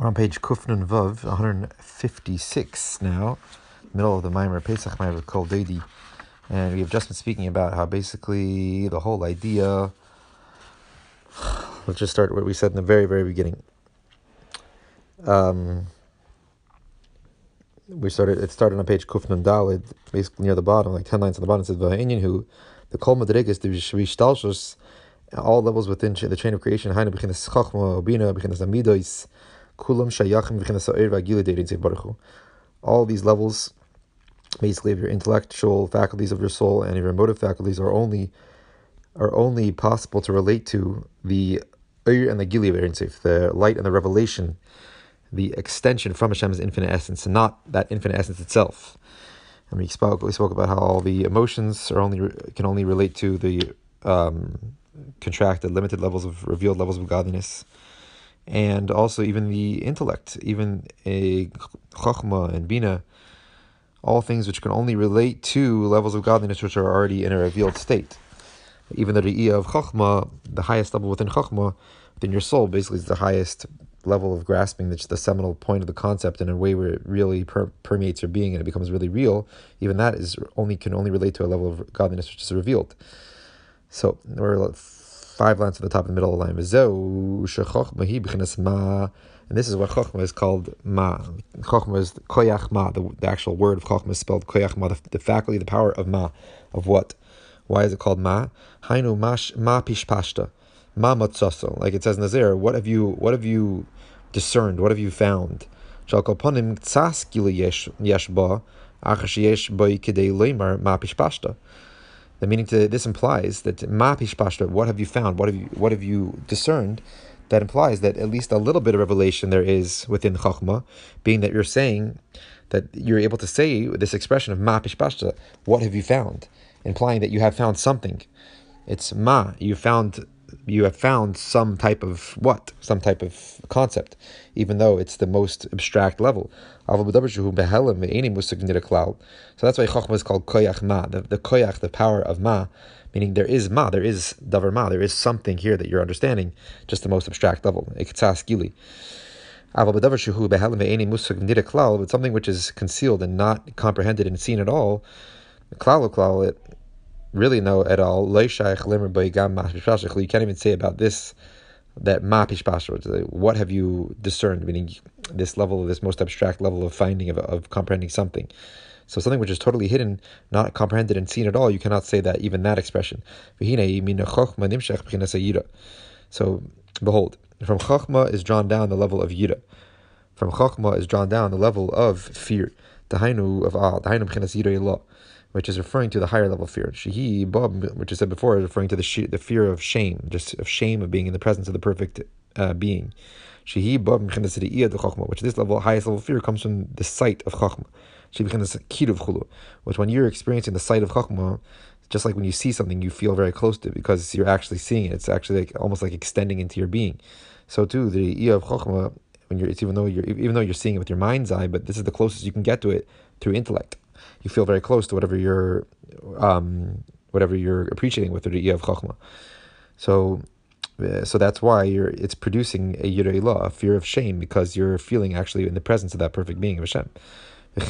We're on page Kufnun Vav, 156 now, middle of the Maimer Pesach Maimer Kol Deidi. And we have just been speaking about how basically the whole idea. Let's just start what we said in the very, very beginning. Um, we started. It started on page Kufnun Dalid, basically near the bottom, like ten lines on the bottom. It says V'ha'inyan who the Kol Madrigas the Vishtalshus, all levels within the chain of creation. Hainu b'chinas Chachma, Obina, b'chinas Amidois. Kulam Shayachim All these levels, basically, of your intellectual faculties of your soul and your emotive faculties are only are only possible to relate to the and the Gili of the light and the revelation, the extension from Hashem's infinite essence, and not that infinite essence itself. And we spoke we spoke about how all the emotions are only can only relate to the um, contracted, limited levels of revealed levels of godliness and also even the intellect, even a chachma and bina, all things which can only relate to levels of godliness which are already in a revealed state. Even the re'iyah of chachma, the highest level within chachma, within your soul, basically is the highest level of grasping that's the seminal point of the concept in a way where it really per- permeates your being and it becomes really real. Even that is only can only relate to a level of godliness which is revealed. So we're five lines to the top of the middle of the line. And this is what Chokhmah is called Ma. Chokhmah is Koyach Ma. The, the actual word of Chokhmah is spelled Koyach Ma, the, the, faculty, the power of Ma. Of what? Why is it called Ma? Hainu mash Ma pishpashta. Ma matzaso. Like it says in Nazir, what have you what have you discerned? What have you found? Shalkoponim tzas yesh ba, achash yesh ba kidei leimar ma pishpashta. The meaning to this implies that ma pishpashta, what have you found? What have you what have you discerned? That implies that at least a little bit of revelation there is within chachma, being that you're saying that you're able to say this expression of ma pishpashta, what have you found? Implying that you have found something. It's ma, you found you have found some type of what? Some type of concept, even though it's the most abstract level. So that's why Chokhmah is called Koyach Ma, the, the Koyach, the power of Ma, meaning there is Ma, there is Davar Ma, there is something here that you're understanding, just the most abstract level. But something which is concealed and not comprehended and seen at all, really know at all. You can't even say about this that ma What have you discerned? Meaning this level, of this most abstract level of finding of, of comprehending something. So something which is totally hidden, not comprehended and seen at all, you cannot say that even that expression. So behold, from chachma is drawn down the level of yira. From chachma is drawn down the level of fear. Of ah, which is referring to the higher level fear. Shehi Bob, which I said before, is referring to the the fear of shame, just of shame of being in the presence of the perfect uh, being. Shehi Bob which this level, highest level fear, comes from the sight of Chachma. Chulu, which when you're experiencing the sight of Chachma, just like when you see something, you feel very close to it because you're actually seeing it. It's actually like, almost like extending into your being. So too, the Iyah of Chachma, when you're, it's even though you're even though you're seeing it with your mind's eye, but this is the closest you can get to it through intellect you feel very close to whatever you're um, whatever you're appreciating with the Riyah of Chachma. So uh, so that's why you're it's producing a Yirei a fear of shame, because you're feeling actually in the presence of that perfect being of Hashem. And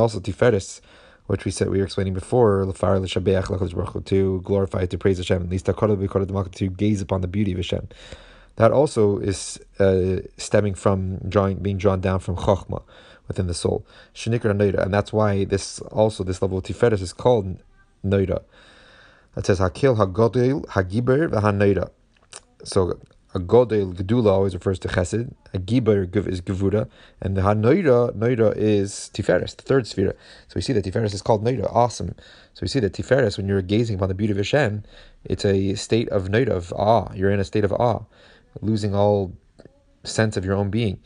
also Tiferes, which we said we were explaining before, to glorify, to praise Hashem, at least to gaze upon the beauty of Hashem that also is uh, stemming from drawing, being drawn down from chokhmah within the soul. Shenikra and that's why this also this level of tiferes is called noida. It says hakil hagodel hagiber v'hanoida. So a godel gedula always refers to chesed. A giber is gevura, and the hanoida noida is tiferes, the third sphere. So we see that tiferes is called noida. Awesome. So we see that tiferes, when you're gazing upon the beauty of Hashem, it's a state of noida of awe. You're in a state of awe losing all sense of your own being.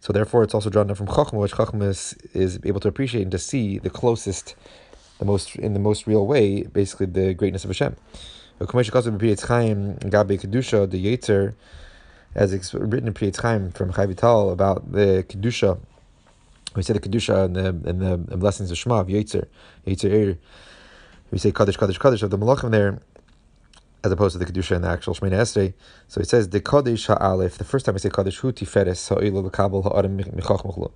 So therefore, it's also drawn down from Chachma, which Chachma is, is able to appreciate and to see the closest, the most in the most real way, basically the greatness of Hashem. As it's written in Pri Chaim from Chaim Vital about the kedusha. We say the kedusha and the in the blessings of Shema of Yetzer, Yetzer We say Kaddish, Kaddish, Kaddish of the Malachim there as opposed to the kedusha and the actual Shemoneh Esrei. So it says the Kaddish Ha'alef. The first time we say Kaddish, Hu Tiferes Ha'il L'Kabel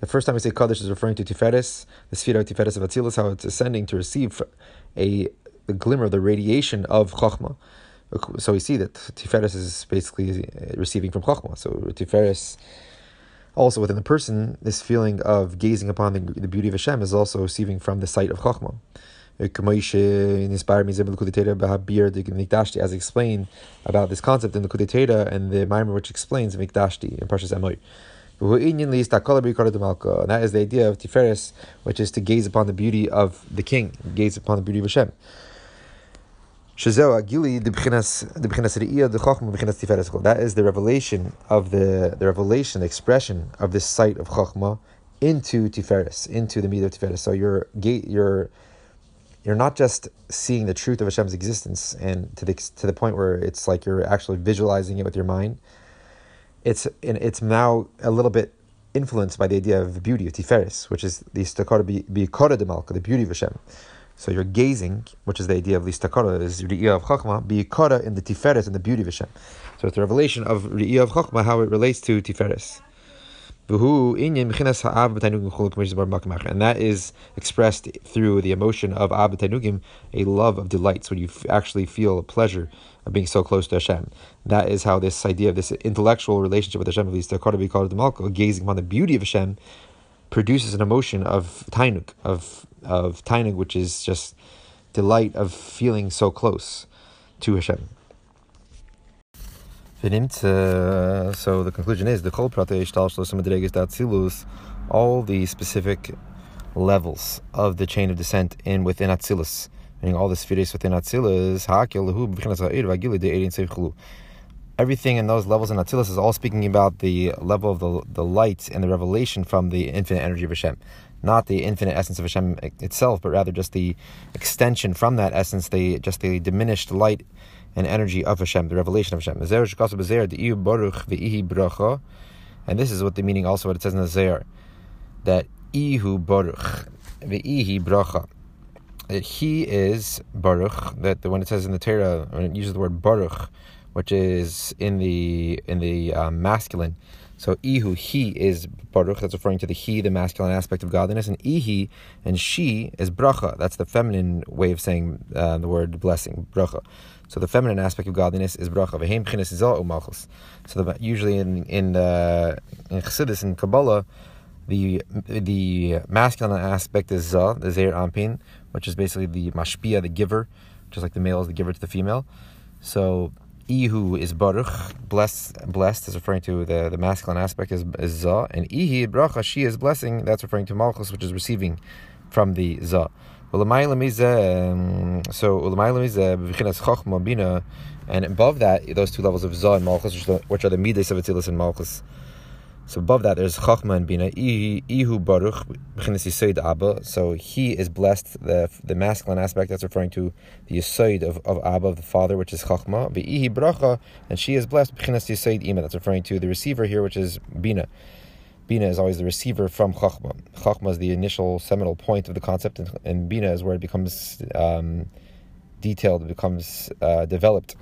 The first time we say Kaddish is referring to Tiferes, the sphere of Tiferes of Atzilus, how it's ascending to receive a the glimmer, of the radiation of Chachma. So we see that Tiferes is basically receiving from Chachma. So Tiferes, also within the person, this feeling of gazing upon the, the beauty of Hashem is also receiving from the sight of Chachma Eh, as explained about this concept in the Kudetera and the Maimer which explains Mikdashti in Parshas Emoy. And that is the idea of Tiferes, which is to gaze upon the beauty of the king, gaze upon the beauty of Hashem. That is the revelation of the, the revelation, the expression of this sight of Chachma into Tiferes, into the meat of Tiferes. So your gate, your you're not just seeing the truth of Hashem's existence and to the to the point where it's like you're actually visualizing it with your mind. It's it's now a little bit influenced by the idea of beauty of Tiferes, which is the stakara bi'ikara de malka, the beauty of Hashem. So you're gazing, which is the idea of listakara, is ri'iyah of chachma, bi'ikara in the Tiferes and the beauty of Hashem. So it's the revelation of ri'iyah of chachma, how it relates to Tiferes. And that is expressed through the emotion of Ab Tanugim, a love of delights, when you actually feel a pleasure of being so close to Hashem. That is how this idea of this intellectual relationship with Hashem, least the called the gazing upon the beauty of Hashem, produces an emotion of Tainug, of, of Tainug, which is just delight of feeling so close to Hashem. Uh, so the conclusion is the kol all the specific levels of the chain of descent in within Atzilus, meaning all the spheres within Atzilus, everything in those levels in Atzilus is all speaking about the level of the, the light and the revelation from the infinite energy of Hashem. Not the infinite essence of Hashem itself, but rather just the extension from that essence, the just the diminished light and energy of Hashem, the revelation of Hashem. And this is what the meaning also what it says in the Zohar, that Ihu Baruch, Ihi Bracha, that he is Baruch, that when it says in the Torah, when it uses the word Baruch, which is in the in the um, masculine, so Ihu, he is Baruch, that's referring to the he, the masculine aspect of godliness, and Ihi and she is Bracha, that's the feminine way of saying uh, the word blessing, Bracha. So the feminine aspect of godliness is Bracha. V'heim chinis izal u'malchus. So the, usually in in, uh, in Chassidus and Kabbalah, the the masculine aspect is Zah, the Zeir Anpin, which is basically the mashpia, the giver, just like the male is the giver to the female. So Ihu is Baruch, blessed, blessed is referring to the, the masculine aspect is, is and Ihi Bracha, she is blessing, that's referring to Malchus, which is receiving from the Zah. Um, so and above that, those two levels of Zah and Malchus, which are the, Midas of Atzilus and Malchus. So above that, there's Chachma and Bina. Ihu Baruch, Abba. So he is blessed, the the masculine aspect that's referring to the Yisoid of, of Abba, of the father, which is Chachma. Ihi Bracha, and she is blessed, B'chinas Yisoid Ima. That's referring to the receiver here, which is Bina. Bina is always the receiver from Chachma. Chachma is the initial seminal point of the concept, and, and Bina is where it becomes um, detailed, it becomes uh, developed.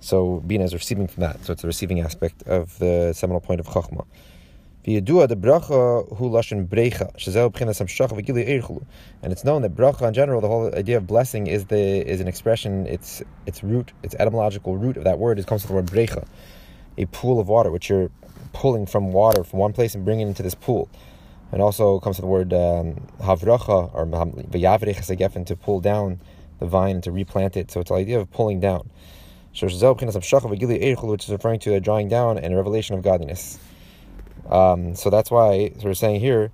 So Bina is receiving from that. So it's the receiving aspect of the seminal point of Chachma. And it's known that bracha in general, the whole idea of blessing is the is an expression. Its its root, its etymological root of that word is comes from the word brecha, a pool of water, which you're pulling from water from one place and bringing it into this pool. And also comes to the word um, havracha or v'yavrich to pull down the vine and to replant it. So it's the idea of pulling down. Which is referring to a drawing down and a revelation of godliness. Um, so that's why so we're saying here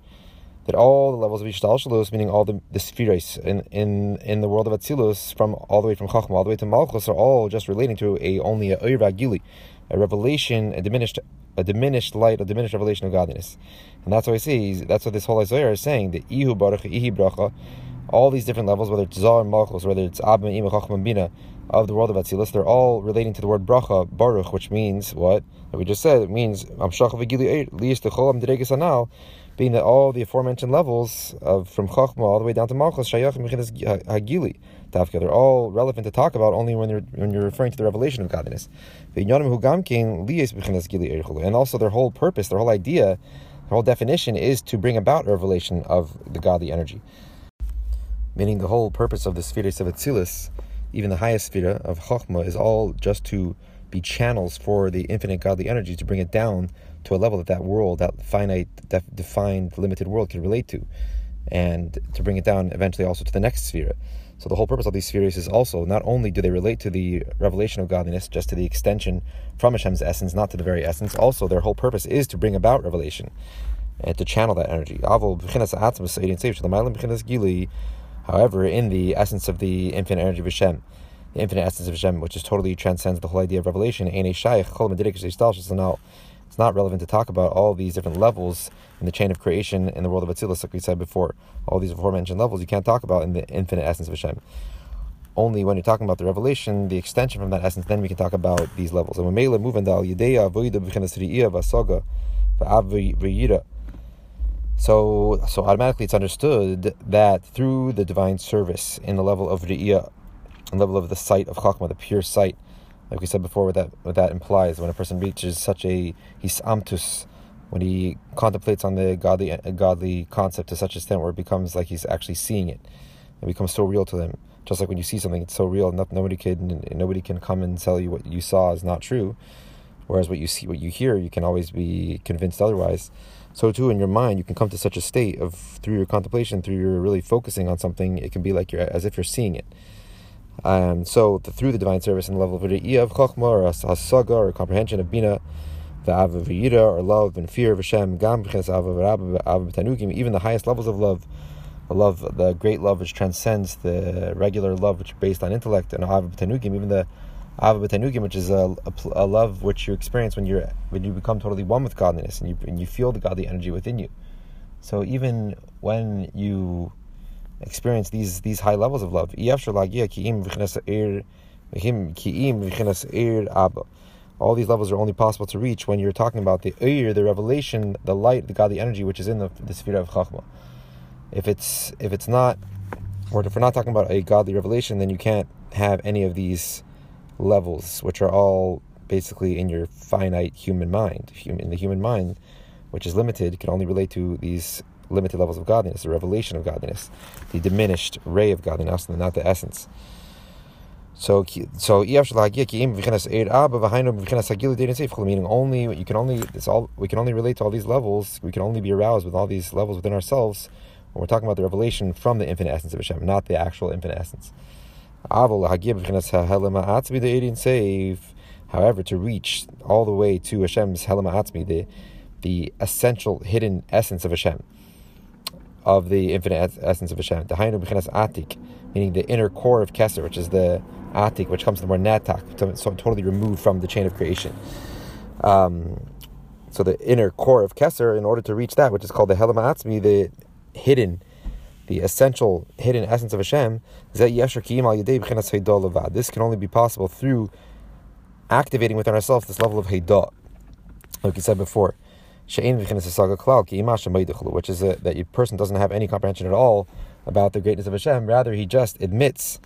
that all the levels of Ishtal meaning all the, the spheres in, in, in the world of Atzilus, from all the way from Chachma all the way to Malchus, are all just relating to a only a a revelation, a diminished a diminished light, a diminished revelation of godliness. And that's what we see, that's what this whole Isaiah is saying, the Ihu Baruch, Ihi Bracha, all these different levels, whether it's Zah and Malchus, whether it's Abba, Ima, Chachma, Bina, of the world of Atzilus, they're all relating to the word bracha, baruch, which means what? That we just said, it means being that all the aforementioned levels of from Chachma all the way down to Malchus, Shayach Hagili, Tafka, they're all relevant to talk about only when you're when you're referring to the revelation of godliness. And also their whole purpose, their whole idea, their whole definition is to bring about revelation of the godly energy. Meaning the whole purpose of the spheres of Atzilus, even the highest sphere of Chachma, is all just to be channels for the infinite godly energy to bring it down to a level that that world, that finite, def- defined, limited world can relate to, and to bring it down eventually also to the next sphere. So the whole purpose of these spheres is also not only do they relate to the revelation of godliness, just to the extension from Hashem's essence, not to the very essence. Also, their whole purpose is to bring about revelation and to channel that energy. However, in the essence of the infinite energy of Hashem, the infinite essence of Hashem, which is totally transcends the whole idea of revelation, it's not relevant to talk about all these different levels in the chain of creation in the world of Atzilus, like we said before. All these aforementioned levels you can't talk about in the infinite essence of Hashem. Only when you're talking about the revelation, the extension from that essence, then we can talk about these levels. And so, so automatically it's understood that through the divine service in the level of Re'iyah, the level of the sight of Chachma, the pure sight, like we said before, what that what that implies when a person reaches such a hisamtus, when he contemplates on the godly uh, godly concept to such a extent where it becomes like he's actually seeing it, it becomes so real to them. Just like when you see something, it's so real, not, nobody can nobody can come and tell you what you saw is not true. Whereas what you see, what you hear, you can always be convinced otherwise. So too, in your mind, you can come to such a state of through your contemplation, through your really focusing on something, it can be like you're as if you're seeing it. So the, through the divine service and the level of of Chokhmah or Hasaga or comprehension of Bina, the Ava or love and fear of Hashem, Gam even the highest levels of love, the love, the great love which transcends the regular love which is based on intellect, and Ava even the Ava which is a, a, a, love which you experience when you're when you become totally one with godliness and you and you feel the godly energy within you. So even when you experience these these high levels of love. All these levels are only possible to reach when you're talking about the eir, the revelation, the light, the godly energy which is in the, the sphere of chachma. If it's if it's not, or if we're not talking about a godly revelation, then you can't have any of these levels, which are all basically in your finite human mind. In the human mind, which is limited, can only relate to these limited levels of godliness, the revelation of godliness, the diminished ray of godliness, and not the essence. So, so meaning only you can only it's all we can only relate to all these levels. We can only be aroused with all these levels within ourselves when we're talking about the revelation from the infinite essence of Hashem, not the actual infinite essence. However, to reach all the way to Hashem's Helama the the essential hidden essence of Hashem of the infinite essence of Hashem. Dahainu b'chinas atik, meaning the inner core of Keser, which is the atik, which comes the more natak, so totally removed from the chain of creation. Um, so the inner core of Keser, in order to reach that, which is called the Helam Atzmi, the hidden, the essential hidden essence of Hashem, this can only be possible through activating within ourselves this level of Haidah, like we said before which is a, that a person doesn't have any comprehension at all about the greatness of Hashem. Rather, he just admits,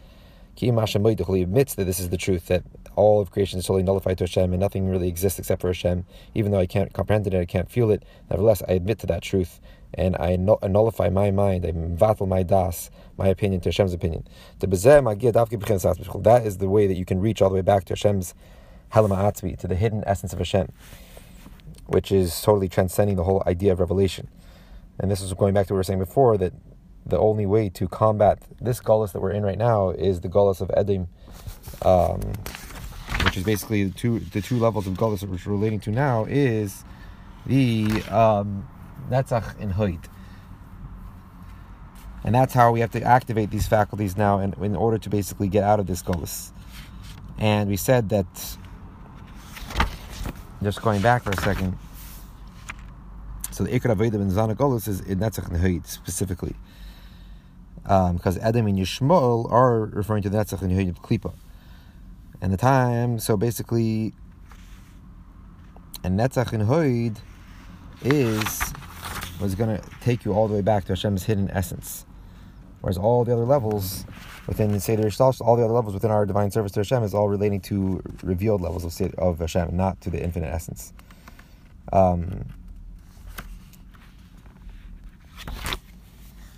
he admits that this is the truth, that all of creation is totally nullified to Hashem and nothing really exists except for Hashem. Even though I can't comprehend it and I can't feel it, nevertheless, I admit to that truth and I nullify my mind, I vattle my das, my opinion to Hashem's opinion. That is the way that you can reach all the way back to Hashem's Halama to the hidden essence of Hashem which is totally transcending the whole idea of revelation. And this is going back to what we were saying before that the only way to combat this gullus that we're in right now is the gullus of Edim, um, which is basically the two the two levels of gullus that we're relating to now is the um, Netzach and Hoyt. And that's how we have to activate these faculties now in, in order to basically get out of this gullus. And we said that just going back for a second. So the Ikra Veda ben Zanagolus is in Netzach Nehid specifically. Um, because Adam and Yishmael are referring to Netzach Nehid of Klipa. and the time. So basically, and Netzach in Hoid is was going to take you all the way back to Hashem's hidden essence. Whereas all the other levels within Seder Yishtal, all the other levels within our divine service to Hashem is all relating to revealed levels of, Seder, of Hashem, not to the infinite essence. Um,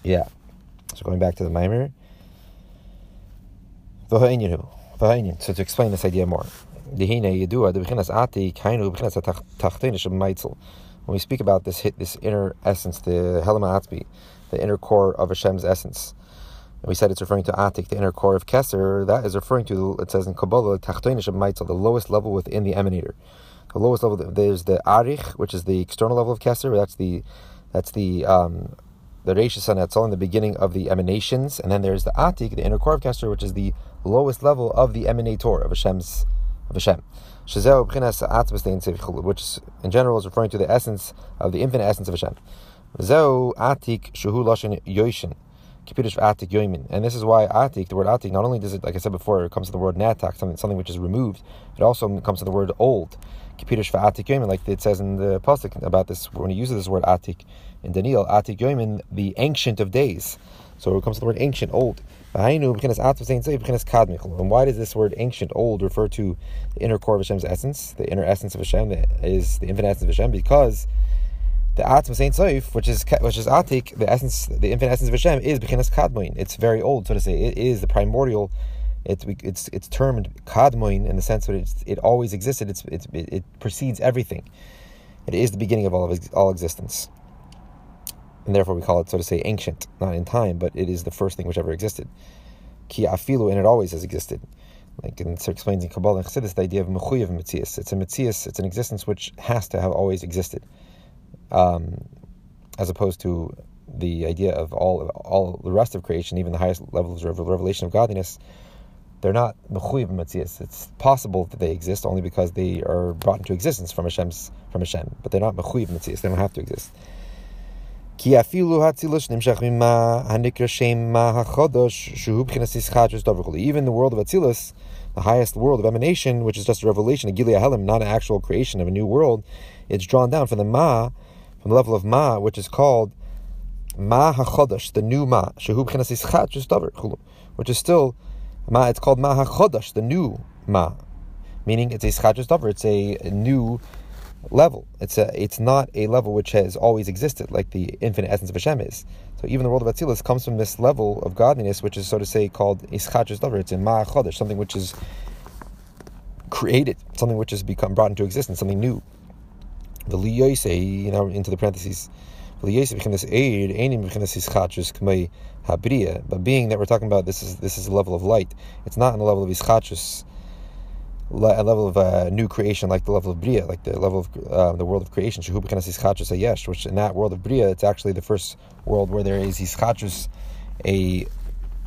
yeah. So going back to the Maimer. So to explain this idea more. When we speak about this hit, this inner essence, the Helama Atzbi, the inner core of Hashem's essence, we said it's referring to Atik, the inner core of Kesser. that is referring to, it says in Kabbalah, the lowest level within the emanator. The lowest level, there's the Arich, which is the external level of Kesser. that's the, that's the, um, the Reish all in the beginning of the emanations, and then there's the Atik, the inner core of Kesser, which is the lowest level of the emanator of Hashem's of Hashem. Which in general is referring to the essence of the infinite essence of Hashem. Atik Shuhu Lashon Yoshin. Atik Yoimin. And this is why Atik, the word Atik, not only does it, like I said before, it comes to the word Natak, something, something which is removed, it also comes to the word old. Kipirush Atik Yoimin, like it says in the Pasuk about this, when he uses this word Atik in Daniel, Atik Yoimin, the ancient of days. So it comes to the word ancient, old. And why does this word ancient, old, refer to the inner core of Hashem's essence, the inner essence of Hashem, that is the infinite essence of Hashem? Because the Atzma Saint Soif, which is which is Atik, the essence, the infinite essence of Hashem, is Bechinas Kadmoin. It's very old, so to say. It is the primordial. It's it's it's termed Kadmoin in the sense that it's, it always existed. It's, it's it precedes everything. It is the beginning of all of all existence and therefore we call it, so to say, ancient, not in time, but it is the first thing which ever existed. Ki afilu, and it always has existed. Like it explains in Kabbalah and Chassidus, the idea of mechuyev mitzias. It's a mitzias, it's an existence which has to have always existed, um, as opposed to the idea of all all the rest of creation, even the highest levels of revelation of godliness. They're not mechuyev mitzias. It's possible that they exist only because they are brought into existence from Hashem's from Hashem, but they're not mechuyev mitzias. They don't have to exist. Hanikra. Even the world of Atzilus, the highest world of emanation, which is just a revelation, a Gilead Helim, not an actual creation of a new world, it's drawn down from the ma, from the level of ma, which is called ma hachodosh, the new ma, which is still ma. It's called ma hachodosh, the new ma, meaning it's a ischadrus dover. It's a new level. It's a, it's not a level which has always existed, like the infinite essence of Hashem is. So even the world of Atzilus comes from this level of godliness, which is so to say called ischadrus davar. It's in ma ma'achodesh, something which is created, something which has become brought into existence, something new. The liyoise, you know, into the parentheses. But being that we're talking about this is this is a level of light. It's not in the level of ischadrus a level of uh, new creation, like the level of Bria, like the level of uh, the world of creation, which in that world of Bria, it's actually the first world where there is Ischachus, a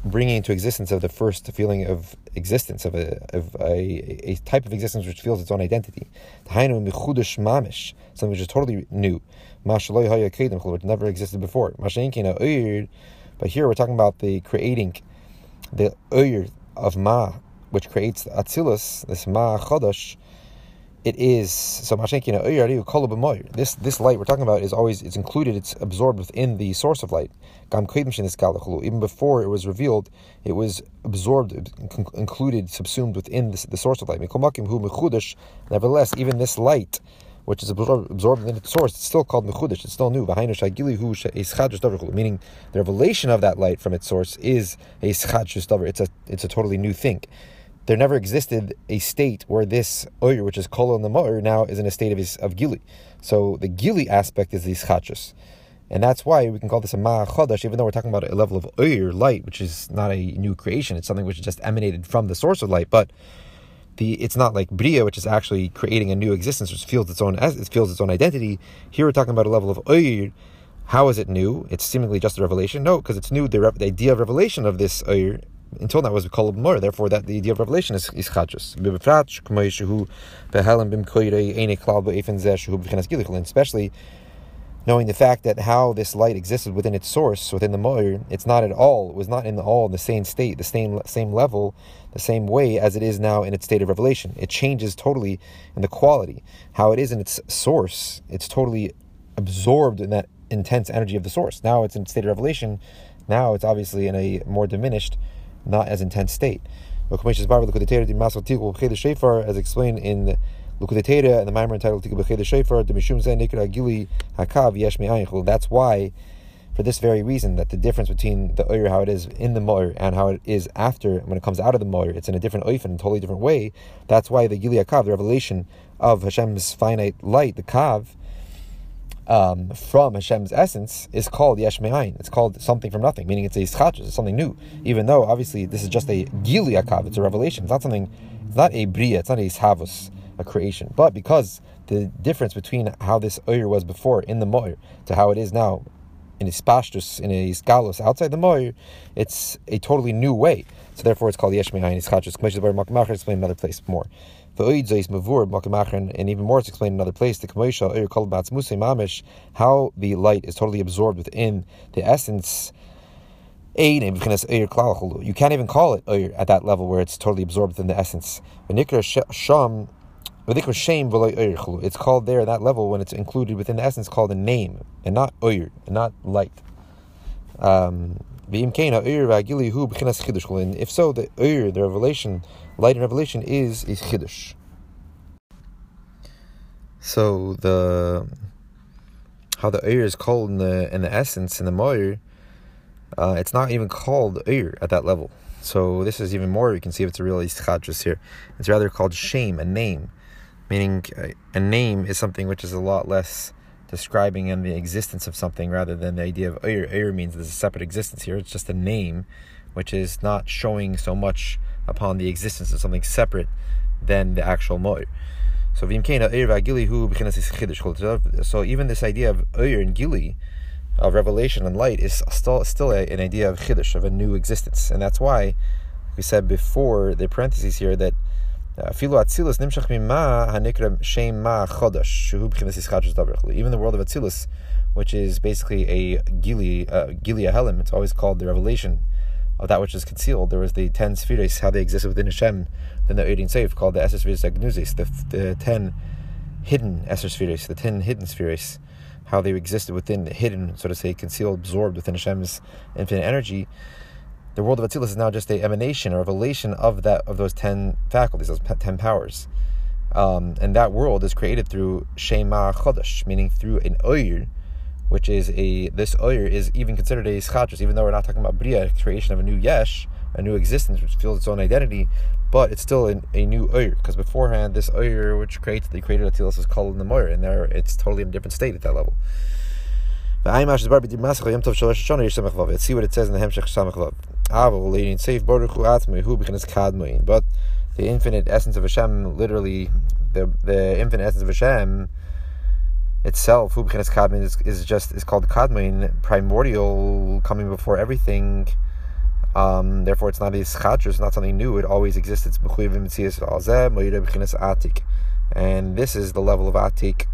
bringing into existence of the first feeling of existence, of a, of a, a type of existence which feels its own identity. Tahainu michudish mamish, something which is totally new. Which never existed before. But here we're talking about the creating, the of Ma, which creates Atzilus, this Ma Chodosh, it is so oh, this this light we're talking about is always it's included it's absorbed within the source of light. Even before it was revealed it was absorbed included subsumed within the, source of light. Nevertheless even this light which is absorbed, in the source, it's still called Mechudish, it's still new. Meaning the revelation of that light from its source is a It's a it's a totally new thing there never existed a state where this oyer, which is kol the moer, now is in a state of, of gili. So the gili aspect is the ischachus. And that's why we can call this a ma'achodash, even though we're talking about a level of oyer, light, which is not a new creation. It's something which just emanated from the source of light. But the it's not like bria, which is actually creating a new existence, which feels its own it feels its own identity. Here we're talking about a level of oyer. How is it new? It's seemingly just a revelation. No, because it's new. The, the idea of revelation of this oyer until now was called more. Therefore, that the idea of revelation is is chadrus. Especially knowing the fact that how this light existed within its source, within the Moir, it's not at all, it was not in the all in the same state, the same same level, the same way as it is now in its state of revelation. It changes totally in the quality. How it is in its source, it's totally absorbed in that intense energy of the source. Now it's in state of revelation. Now it's obviously in a more diminished, not as intense state. As explained in Lukudetera and the Maimer entitled Tikkun B'Cheder Shofar, Demishum Zeh Nikra Agili Hakav Yesh. That's why, for this very reason, that the difference between the Oyer, how it is in the Moir, and how it is after, when it comes out of the Moir, it's in a different Oifen, a totally different way. That's why the Gili Hakav, the revelation of Hashem's finite light, the Kav, um, from Hashem's essence is called Yesh Me'ayin. It's called something from nothing, meaning it's a schachus, it's something new. Even though obviously this is just a Gili Akav, it's a revelation. It's not something, it's not a Bria, it's not a Savus a creation. But because the difference between how this oyer was before in the moir to how it is now in a in a skalos outside the moir, it's a totally new way. So therefore, it's called yesh me'ayin ischachus. Commission bar makamacher explained another place more. And even more, it's explained in another place. The how the light is totally absorbed within the essence. You can't even call it at that level where it's totally absorbed within the essence. It's called there at that level when it's included within the essence called a name and not oyer and not light. Um, if so, the oyer, the revelation, light and revelation is is chiddush. So the how the oyer is called in the in the essence in the moyer, uh, it's not even called oyer at that level. So this is even more. You can see if it's a real ischadrus here. It's rather called shame, a name meaning a name is something which is a lot less describing in the existence of something rather than the idea of. Eir means there's a separate existence here. It's just a name which is not showing so much upon the existence of something separate than the actual Moir. So so even this idea of Eir and Gili, of revelation and light, is still still a, an idea of Chiddush, of a new existence. And that's why we said before the parentheses here that even the world of Atzilus, which is basically a Gili, uh, Gilia Helim, it's always called the revelation of that which is concealed. There was the ten spheres, how they existed within Hashem, then the Eidin Seif, called the Esser Spheres Agnuzis, the, the ten hidden Esser Spheres, the ten hidden spheres, how they existed within, the hidden, so to say, concealed, absorbed within Hashem's infinite energy the world of Atzilus is now just a emanation, a revelation of that of those ten faculties, those ten powers. Um, and that world is created through Shema Chodesh, meaning through an Oyer, which is a this Oyer is even considered a Schadrus, even though we're not talking about Bria, creation of a new Yesh, a new existence which feels its own identity, but it's still a, a new Oyer, because beforehand this Oyer which created the created Atzilus is called in the Moyer, and there it's totally in a different state at that level. See what it says in the Hemshech Samach but the infinite essence of Hashem, literally, the the infinite essence of Hashem itself, who kadmin is, is just is called kadmin, primordial, coming before everything. Um, therefore, it's not a schadr, it's not something new. It always exists. It's and this is the level of atik.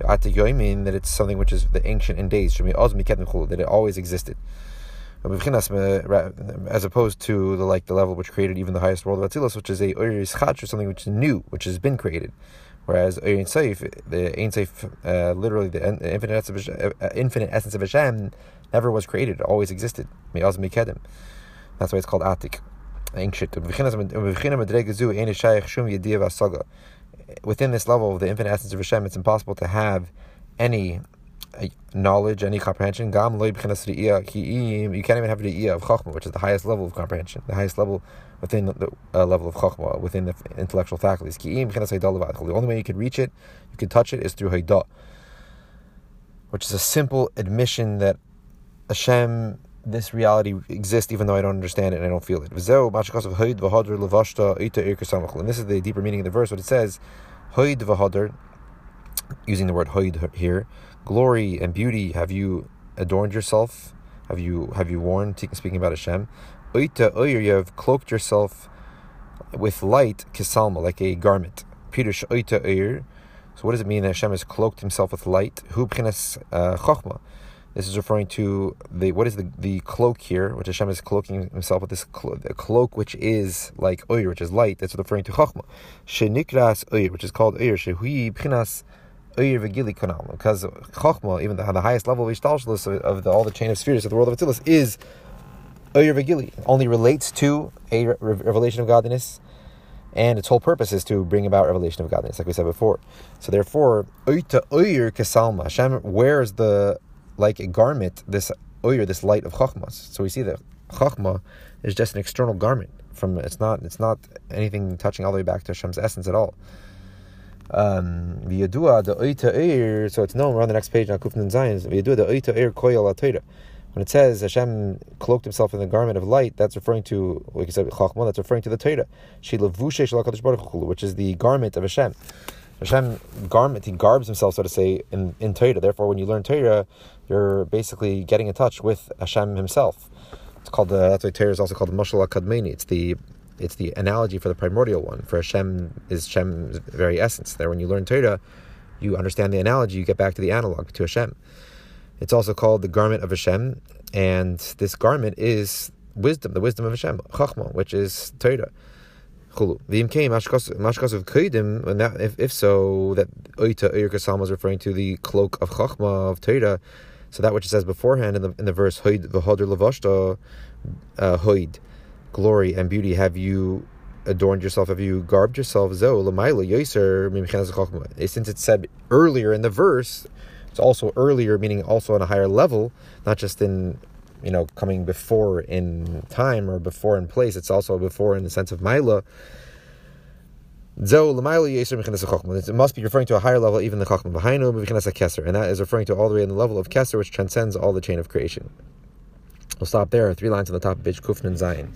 Atik yoimin that it's something which is the ancient in days. That it always existed as opposed to the like the level which created even the highest world of Atzilus, which is a Ur or something which is new, which has been created. Whereas Ein Seif, the Ein Seif, uh, literally the infinite essence, of, uh, infinite essence of Hashem, never was created; it always existed. That's why it's called Atik, ancient. Within this level of the infinite essence of Hashem, it's impossible to have any knowledge, any comprehension. Gam You can't even have the of chachma, which is the highest level of comprehension, the highest level within the uh, level of chachma, within the intellectual faculties. The only way you can reach it, you can touch it, is through haydah, which is a simple admission that Hashem, this reality exists, even though I don't understand it and I don't feel it. And this is the deeper meaning of the verse. What it says, using the word hoid here, glory and beauty have you adorned yourself? Have you have you worn? Speaking about Hashem, oita you have cloaked yourself with light, kisalma, like a garment. Peter oita So what does it mean that Hashem has cloaked himself with light? Uh. This is referring to the what is the, the cloak here, which Hashem is cloaking himself with this clo- cloak, which is like oyer, which is light. That's referring to chachma. Shenikras oyer, which is called oyer. Shehui kanal. Because chachma, even the, the highest level of ishtalshalus of, of the, all the chain of spheres of the world of Atzilus, is oyer v'gili. Only relates to a re- revelation of godliness and its whole purpose is to bring about revelation of godliness, like we said before. So therefore, oita oyer kesalma. Hashem wears the like a garment, this oyer, this light of chachmas. So we see that chachma is just an external garment. From it's not it's not anything touching all the way back to Hashem's essence at all. Um, the oita so it's known. We're on the next page on Kufnan Zion. V'yadua the oita eir koyal When it says Hashem cloaked himself in the garment of light, that's referring to, like you said, chachma. That's referring to the Torah. She which is the garment of Hashem. Hashem garment, he garbs himself, so to say, in, in Torah. Therefore, when you learn Torah, you're basically getting in touch with Hashem himself. It's called the, that's why Torah is also called the Mashal Akadmeni. It's the it's the analogy for the primordial one. For Hashem is Hashem's very essence. There, when you learn Torah, you understand the analogy, you get back to the analog, to Hashem. It's also called the garment of Hashem, and this garment is wisdom, the wisdom of Hashem, Chachma, which is Torah. That if, if so, that oita oyer was referring to the cloak of chachma of Torah. So that which it says beforehand in the in the verse hoid v'hoder levashta uh, hoid, glory and beauty. Have you adorned yourself? Have you garbed yourself? Zo lamaila yoser eh, Since it said earlier in the verse, it's also earlier, meaning also on a higher level, not just in you know, coming before in time or before in place. It's also before in the sense of Maila. It must be referring to a higher level, even the Chachma. And that is referring to all the way in the level of Keser, which transcends all the chain of creation. We'll stop there. Three lines on the top of page Kufnan Zion.